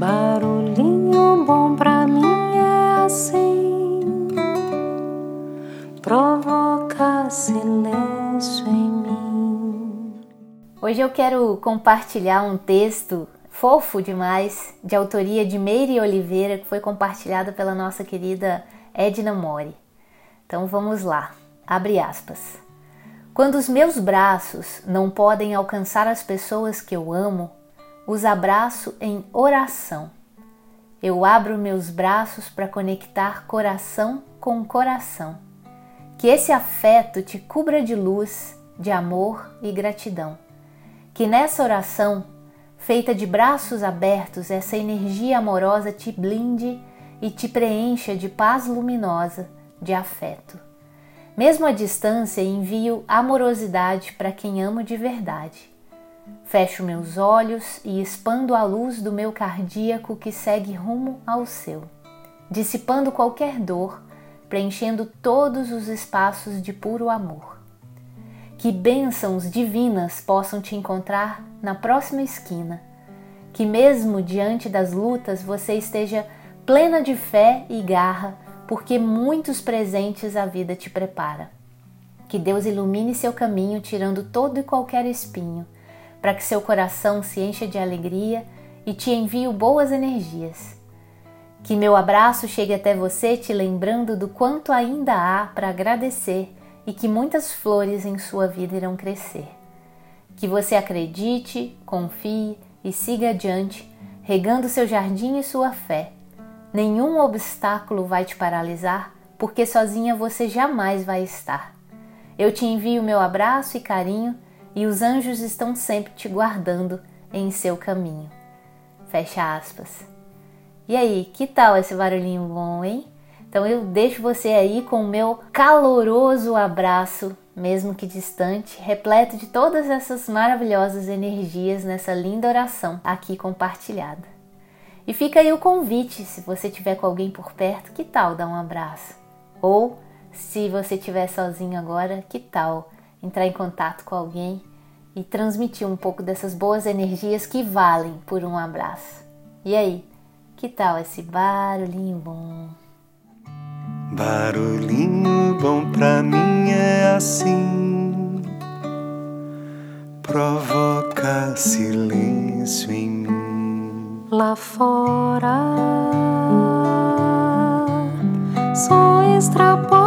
Barulhinho bom pra mim é assim, provoca silêncio em mim. Hoje eu quero compartilhar um texto fofo demais, de autoria de Meire Oliveira, que foi compartilhado pela nossa querida Edna Mori. Então vamos lá, abre aspas. Quando os meus braços não podem alcançar as pessoas que eu amo, os abraço em oração. Eu abro meus braços para conectar coração com coração. Que esse afeto te cubra de luz, de amor e gratidão. Que nessa oração, feita de braços abertos, essa energia amorosa te blinde e te preencha de paz luminosa, de afeto. Mesmo à distância, envio amorosidade para quem amo de verdade. Fecho meus olhos e expando a luz do meu cardíaco que segue rumo ao seu, dissipando qualquer dor, preenchendo todos os espaços de puro amor. Que bênçãos divinas possam te encontrar na próxima esquina. Que, mesmo diante das lutas, você esteja plena de fé e garra, porque muitos presentes a vida te prepara. Que Deus ilumine seu caminho, tirando todo e qualquer espinho para que seu coração se encha de alegria e te envie boas energias. Que meu abraço chegue até você te lembrando do quanto ainda há para agradecer e que muitas flores em sua vida irão crescer. Que você acredite, confie e siga adiante, regando seu jardim e sua fé. Nenhum obstáculo vai te paralisar, porque sozinha você jamais vai estar. Eu te envio meu abraço e carinho e os anjos estão sempre te guardando em seu caminho. Fecha aspas. E aí, que tal esse barulhinho bom, hein? Então eu deixo você aí com o meu caloroso abraço, mesmo que distante, repleto de todas essas maravilhosas energias nessa linda oração aqui compartilhada. E fica aí o convite, se você tiver com alguém por perto, que tal dar um abraço? Ou se você estiver sozinho agora, que tal entrar em contato com alguém e transmitir um pouco dessas boas energias que valem por um abraço. E aí, que tal esse barulhinho bom? Barulhinho bom pra mim é assim, provoca silêncio em mim. Lá fora, só extrapola